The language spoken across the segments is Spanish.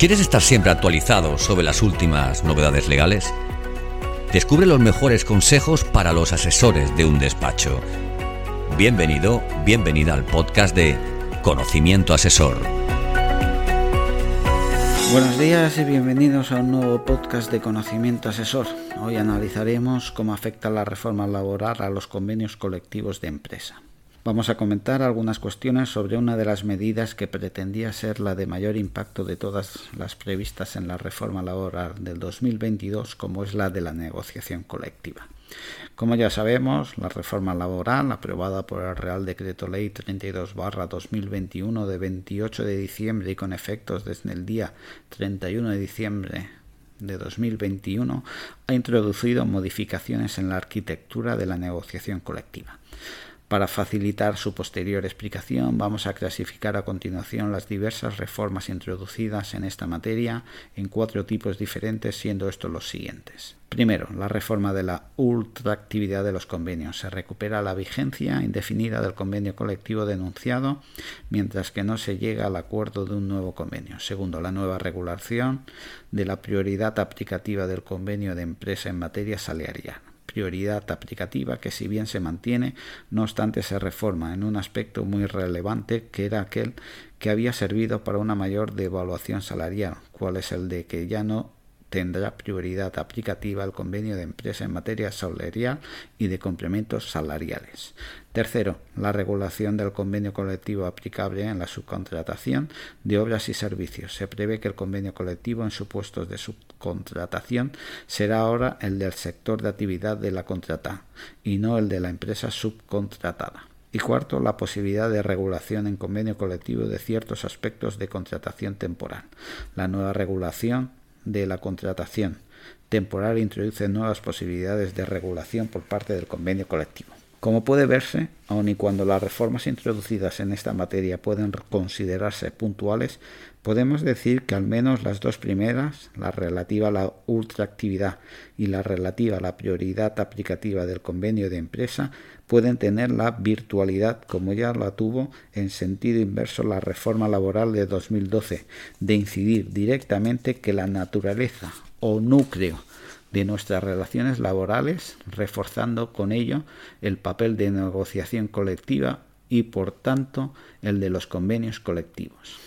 ¿Quieres estar siempre actualizado sobre las últimas novedades legales? Descubre los mejores consejos para los asesores de un despacho. Bienvenido, bienvenida al podcast de Conocimiento Asesor. Buenos días y bienvenidos a un nuevo podcast de Conocimiento Asesor. Hoy analizaremos cómo afecta la reforma laboral a los convenios colectivos de empresa. Vamos a comentar algunas cuestiones sobre una de las medidas que pretendía ser la de mayor impacto de todas las previstas en la reforma laboral del 2022, como es la de la negociación colectiva. Como ya sabemos, la reforma laboral, aprobada por el Real Decreto Ley 32-2021 de 28 de diciembre y con efectos desde el día 31 de diciembre de 2021, ha introducido modificaciones en la arquitectura de la negociación colectiva. Para facilitar su posterior explicación, vamos a clasificar a continuación las diversas reformas introducidas en esta materia en cuatro tipos diferentes, siendo estos los siguientes. Primero, la reforma de la ultraactividad de los convenios. Se recupera la vigencia indefinida del convenio colectivo denunciado mientras que no se llega al acuerdo de un nuevo convenio. Segundo, la nueva regulación de la prioridad aplicativa del convenio de empresa en materia salarial prioridad aplicativa que si bien se mantiene, no obstante se reforma en un aspecto muy relevante que era aquel que había servido para una mayor devaluación salarial, cual es el de que ya no tendrá prioridad aplicativa el convenio de empresa en materia salarial y de complementos salariales. Tercero, la regulación del convenio colectivo aplicable en la subcontratación de obras y servicios. Se prevé que el convenio colectivo en supuestos de subcontratación será ahora el del sector de actividad de la contrata y no el de la empresa subcontratada. Y cuarto, la posibilidad de regulación en convenio colectivo de ciertos aspectos de contratación temporal. La nueva regulación de la contratación temporal introduce nuevas posibilidades de regulación por parte del convenio colectivo. Como puede verse, aun y cuando las reformas introducidas en esta materia pueden considerarse puntuales, podemos decir que al menos las dos primeras, la relativa a la ultraactividad y la relativa a la prioridad aplicativa del convenio de empresa, pueden tener la virtualidad, como ya la tuvo en sentido inverso la reforma laboral de 2012, de incidir directamente que la naturaleza o núcleo de nuestras relaciones laborales, reforzando con ello el papel de negociación colectiva y, por tanto, el de los convenios colectivos.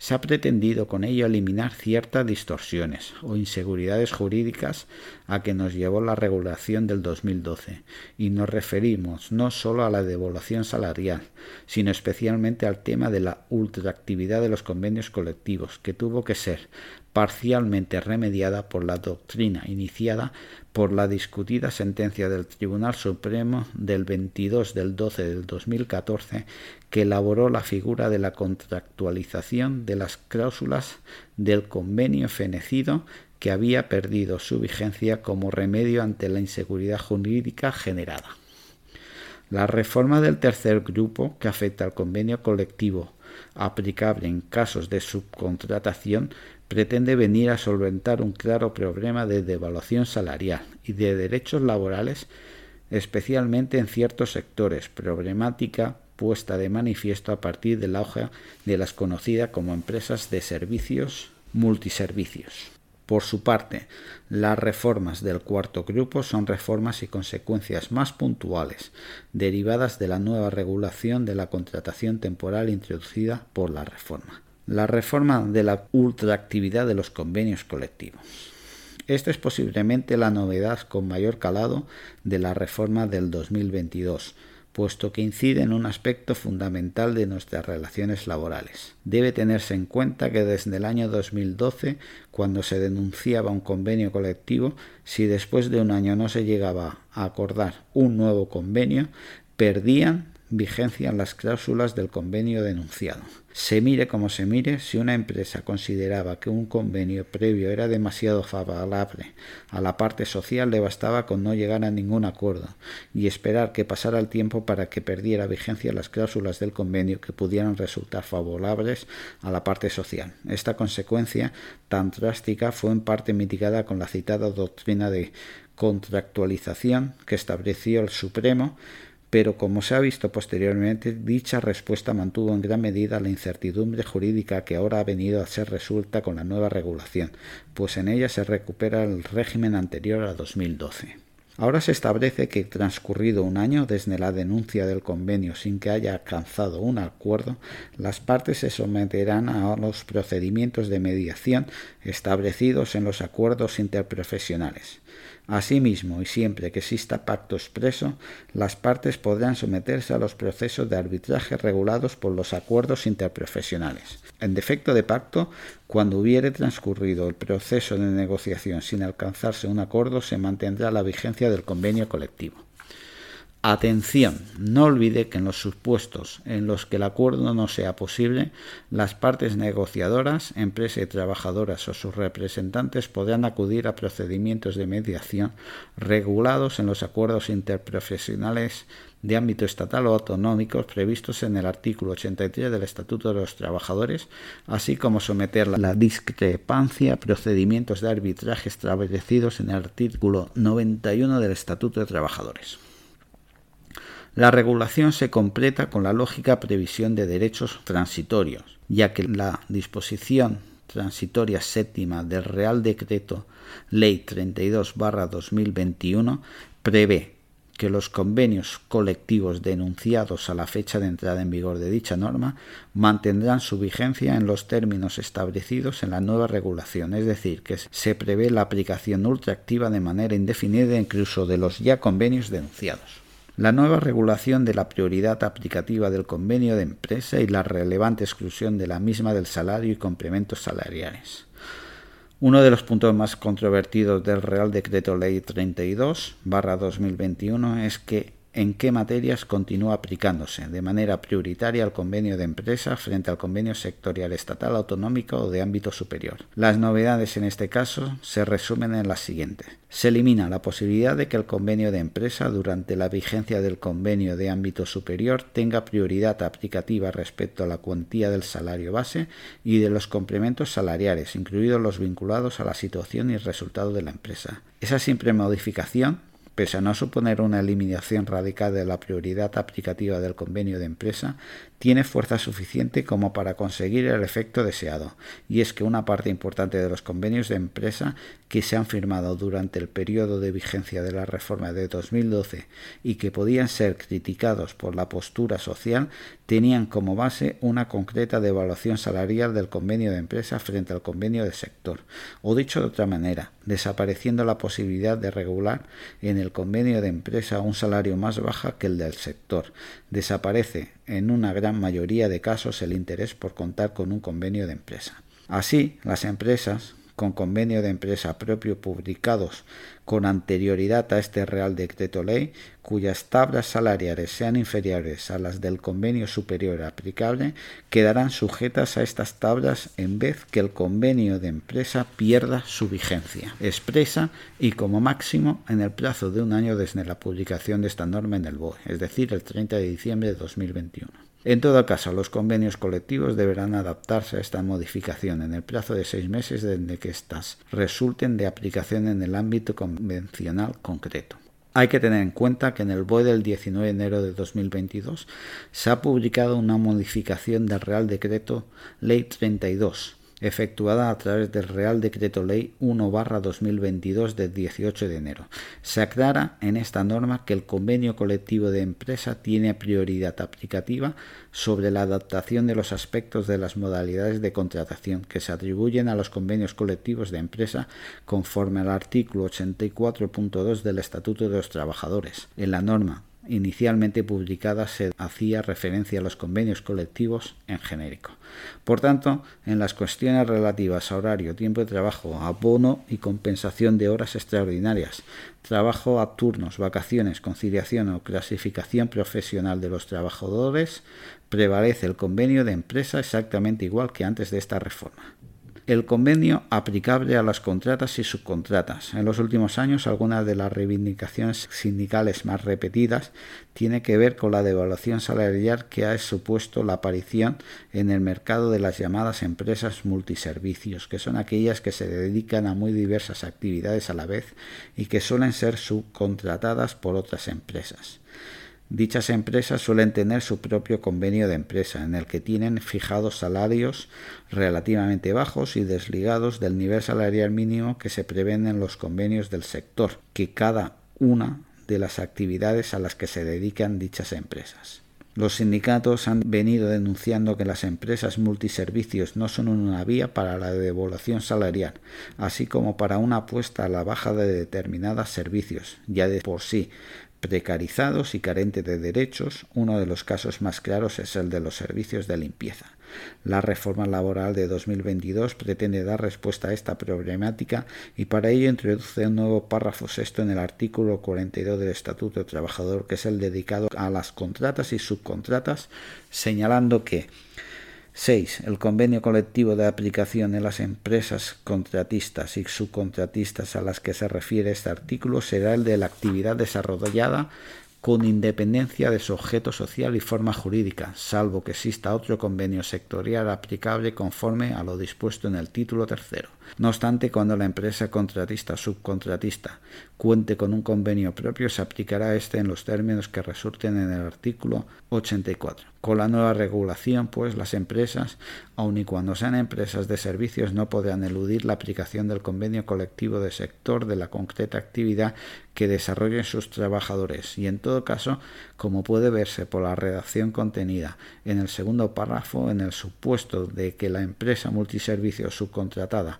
Se ha pretendido con ello eliminar ciertas distorsiones o inseguridades jurídicas a que nos llevó la regulación del 2012 y nos referimos no solo a la devolución salarial, sino especialmente al tema de la ultraactividad de los convenios colectivos, que tuvo que ser parcialmente remediada por la doctrina iniciada por la discutida sentencia del Tribunal Supremo del 22 del 12 del 2014 que elaboró la figura de la contractualización de las cláusulas del convenio fenecido que había perdido su vigencia como remedio ante la inseguridad jurídica generada. La reforma del tercer grupo, que afecta al convenio colectivo aplicable en casos de subcontratación, pretende venir a solventar un claro problema de devaluación salarial y de derechos laborales, especialmente en ciertos sectores, problemática puesta de manifiesto a partir de la hoja de las conocidas como empresas de servicios multiservicios. Por su parte, las reformas del cuarto grupo son reformas y consecuencias más puntuales, derivadas de la nueva regulación de la contratación temporal introducida por la reforma la reforma de la ultraactividad de los convenios colectivos. Esta es posiblemente la novedad con mayor calado de la reforma del 2022, puesto que incide en un aspecto fundamental de nuestras relaciones laborales. Debe tenerse en cuenta que desde el año 2012, cuando se denunciaba un convenio colectivo, si después de un año no se llegaba a acordar un nuevo convenio, perdían vigencia las cláusulas del convenio denunciado. Se mire como se mire, si una empresa consideraba que un convenio previo era demasiado favorable a la parte social, le bastaba con no llegar a ningún acuerdo y esperar que pasara el tiempo para que perdiera vigencia las cláusulas del convenio que pudieran resultar favorables a la parte social. Esta consecuencia tan drástica fue en parte mitigada con la citada doctrina de contractualización que estableció el Supremo pero como se ha visto posteriormente, dicha respuesta mantuvo en gran medida la incertidumbre jurídica que ahora ha venido a ser resuelta con la nueva regulación, pues en ella se recupera el régimen anterior a 2012. Ahora se establece que, transcurrido un año desde la denuncia del convenio sin que haya alcanzado un acuerdo, las partes se someterán a los procedimientos de mediación establecidos en los acuerdos interprofesionales. Asimismo, y siempre que exista pacto expreso, las partes podrán someterse a los procesos de arbitraje regulados por los acuerdos interprofesionales. En defecto de pacto, cuando hubiere transcurrido el proceso de negociación sin alcanzarse un acuerdo, se mantendrá la vigencia del convenio colectivo. Atención, no olvide que en los supuestos en los que el acuerdo no sea posible, las partes negociadoras, empresa y trabajadoras o sus representantes podrán acudir a procedimientos de mediación regulados en los acuerdos interprofesionales de ámbito estatal o autonómicos previstos en el artículo 83 del Estatuto de los Trabajadores, así como someter la discrepancia a procedimientos de arbitraje establecidos en el artículo 91 del Estatuto de Trabajadores. La regulación se completa con la lógica previsión de derechos transitorios, ya que la disposición transitoria séptima del Real Decreto Ley 32-2021 prevé que los convenios colectivos denunciados a la fecha de entrada en vigor de dicha norma mantendrán su vigencia en los términos establecidos en la nueva regulación, es decir, que se prevé la aplicación ultraactiva de manera indefinida incluso de los ya convenios denunciados la nueva regulación de la prioridad aplicativa del convenio de empresa y la relevante exclusión de la misma del salario y complementos salariales. Uno de los puntos más controvertidos del Real Decreto Ley 32-2021 es que en qué materias continúa aplicándose de manera prioritaria el convenio de empresa frente al convenio sectorial estatal, autonómico o de ámbito superior. Las novedades en este caso se resumen en las siguientes. Se elimina la posibilidad de que el convenio de empresa durante la vigencia del convenio de ámbito superior tenga prioridad aplicativa respecto a la cuantía del salario base y de los complementos salariales, incluidos los vinculados a la situación y resultado de la empresa. Esa simple modificación pese a no suponer una eliminación radical de la prioridad aplicativa del convenio de empresa, tiene fuerza suficiente como para conseguir el efecto deseado, y es que una parte importante de los convenios de empresa que se han firmado durante el periodo de vigencia de la reforma de 2012 y que podían ser criticados por la postura social tenían como base una concreta devaluación salarial del convenio de empresa frente al convenio de sector, o dicho de otra manera, desapareciendo la posibilidad de regular en el convenio de empresa un salario más baja que el del sector. Desaparece en una gran mayoría de casos el interés por contar con un convenio de empresa. Así, las empresas con convenio de empresa propio publicados con anterioridad a este Real Decreto Ley, cuyas tablas salariales sean inferiores a las del convenio superior aplicable, quedarán sujetas a estas tablas en vez que el convenio de empresa pierda su vigencia expresa y como máximo en el plazo de un año desde la publicación de esta norma en el BOE, es decir, el 30 de diciembre de 2021. En todo caso, los convenios colectivos deberán adaptarse a esta modificación en el plazo de seis meses desde que éstas resulten de aplicación en el ámbito convencional concreto. Hay que tener en cuenta que en el BOE del 19 de enero de 2022 se ha publicado una modificación del Real Decreto Ley 32 efectuada a través del Real Decreto Ley 1-2022 del 18 de enero. Se aclara en esta norma que el convenio colectivo de empresa tiene prioridad aplicativa sobre la adaptación de los aspectos de las modalidades de contratación que se atribuyen a los convenios colectivos de empresa conforme al artículo 84.2 del Estatuto de los Trabajadores. En la norma inicialmente publicada se hacía referencia a los convenios colectivos en genérico. Por tanto, en las cuestiones relativas a horario, tiempo de trabajo, abono y compensación de horas extraordinarias, trabajo a turnos, vacaciones, conciliación o clasificación profesional de los trabajadores, prevalece el convenio de empresa exactamente igual que antes de esta reforma el convenio aplicable a las contratas y subcontratas. En los últimos años, algunas de las reivindicaciones sindicales más repetidas tiene que ver con la devaluación salarial que ha supuesto la aparición en el mercado de las llamadas empresas multiservicios, que son aquellas que se dedican a muy diversas actividades a la vez y que suelen ser subcontratadas por otras empresas. Dichas empresas suelen tener su propio convenio de empresa, en el que tienen fijados salarios relativamente bajos y desligados del nivel salarial mínimo que se prevén en los convenios del sector, que cada una de las actividades a las que se dedican dichas empresas. Los sindicatos han venido denunciando que las empresas multiservicios no son una vía para la devolución salarial, así como para una apuesta a la baja de determinados servicios, ya de por sí precarizados y carentes de derechos. Uno de los casos más claros es el de los servicios de limpieza. La reforma laboral de 2022 pretende dar respuesta a esta problemática y para ello introduce un nuevo párrafo sexto en el artículo 42 del Estatuto del Trabajador, que es el dedicado a las contratas y subcontratas, señalando que 6. El convenio colectivo de aplicación en las empresas contratistas y subcontratistas a las que se refiere este artículo será el de la actividad desarrollada con independencia de su objeto social y forma jurídica, salvo que exista otro convenio sectorial aplicable conforme a lo dispuesto en el título tercero. No obstante, cuando la empresa contratista subcontratista cuente con un convenio propio, se aplicará este en los términos que resulten en el artículo 84. Con la nueva regulación, pues, las empresas, aun y cuando sean empresas de servicios, no podrán eludir la aplicación del convenio colectivo de sector de la concreta actividad que desarrollen sus trabajadores. Y, en todo caso, como puede verse por la redacción contenida en el segundo párrafo, en el supuesto de que la empresa multiservicio subcontratada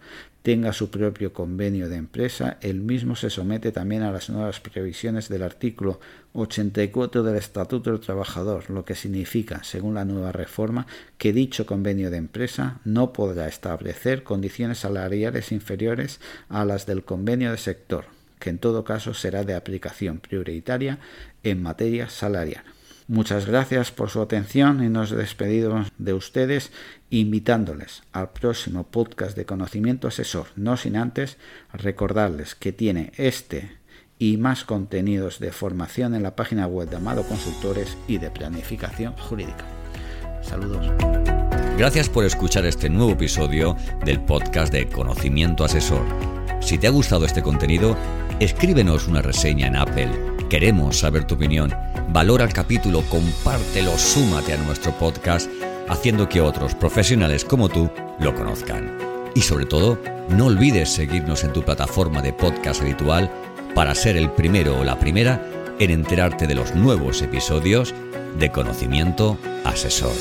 tenga su propio convenio de empresa, el mismo se somete también a las nuevas previsiones del artículo 84 del Estatuto del Trabajador, lo que significa, según la nueva reforma, que dicho convenio de empresa no podrá establecer condiciones salariales inferiores a las del convenio de sector, que en todo caso será de aplicación prioritaria en materia salarial. Muchas gracias por su atención y nos despedimos de ustedes invitándoles al próximo podcast de conocimiento asesor, no sin antes recordarles que tiene este y más contenidos de formación en la página web de Amado Consultores y de Planificación Jurídica. Saludos. Gracias por escuchar este nuevo episodio del podcast de Conocimiento Asesor. Si te ha gustado este contenido, escríbenos una reseña en Apple. Queremos saber tu opinión valora el capítulo, compártelo, súmate a nuestro podcast, haciendo que otros profesionales como tú lo conozcan. Y sobre todo, no olvides seguirnos en tu plataforma de podcast habitual para ser el primero o la primera en enterarte de los nuevos episodios de Conocimiento Asesor.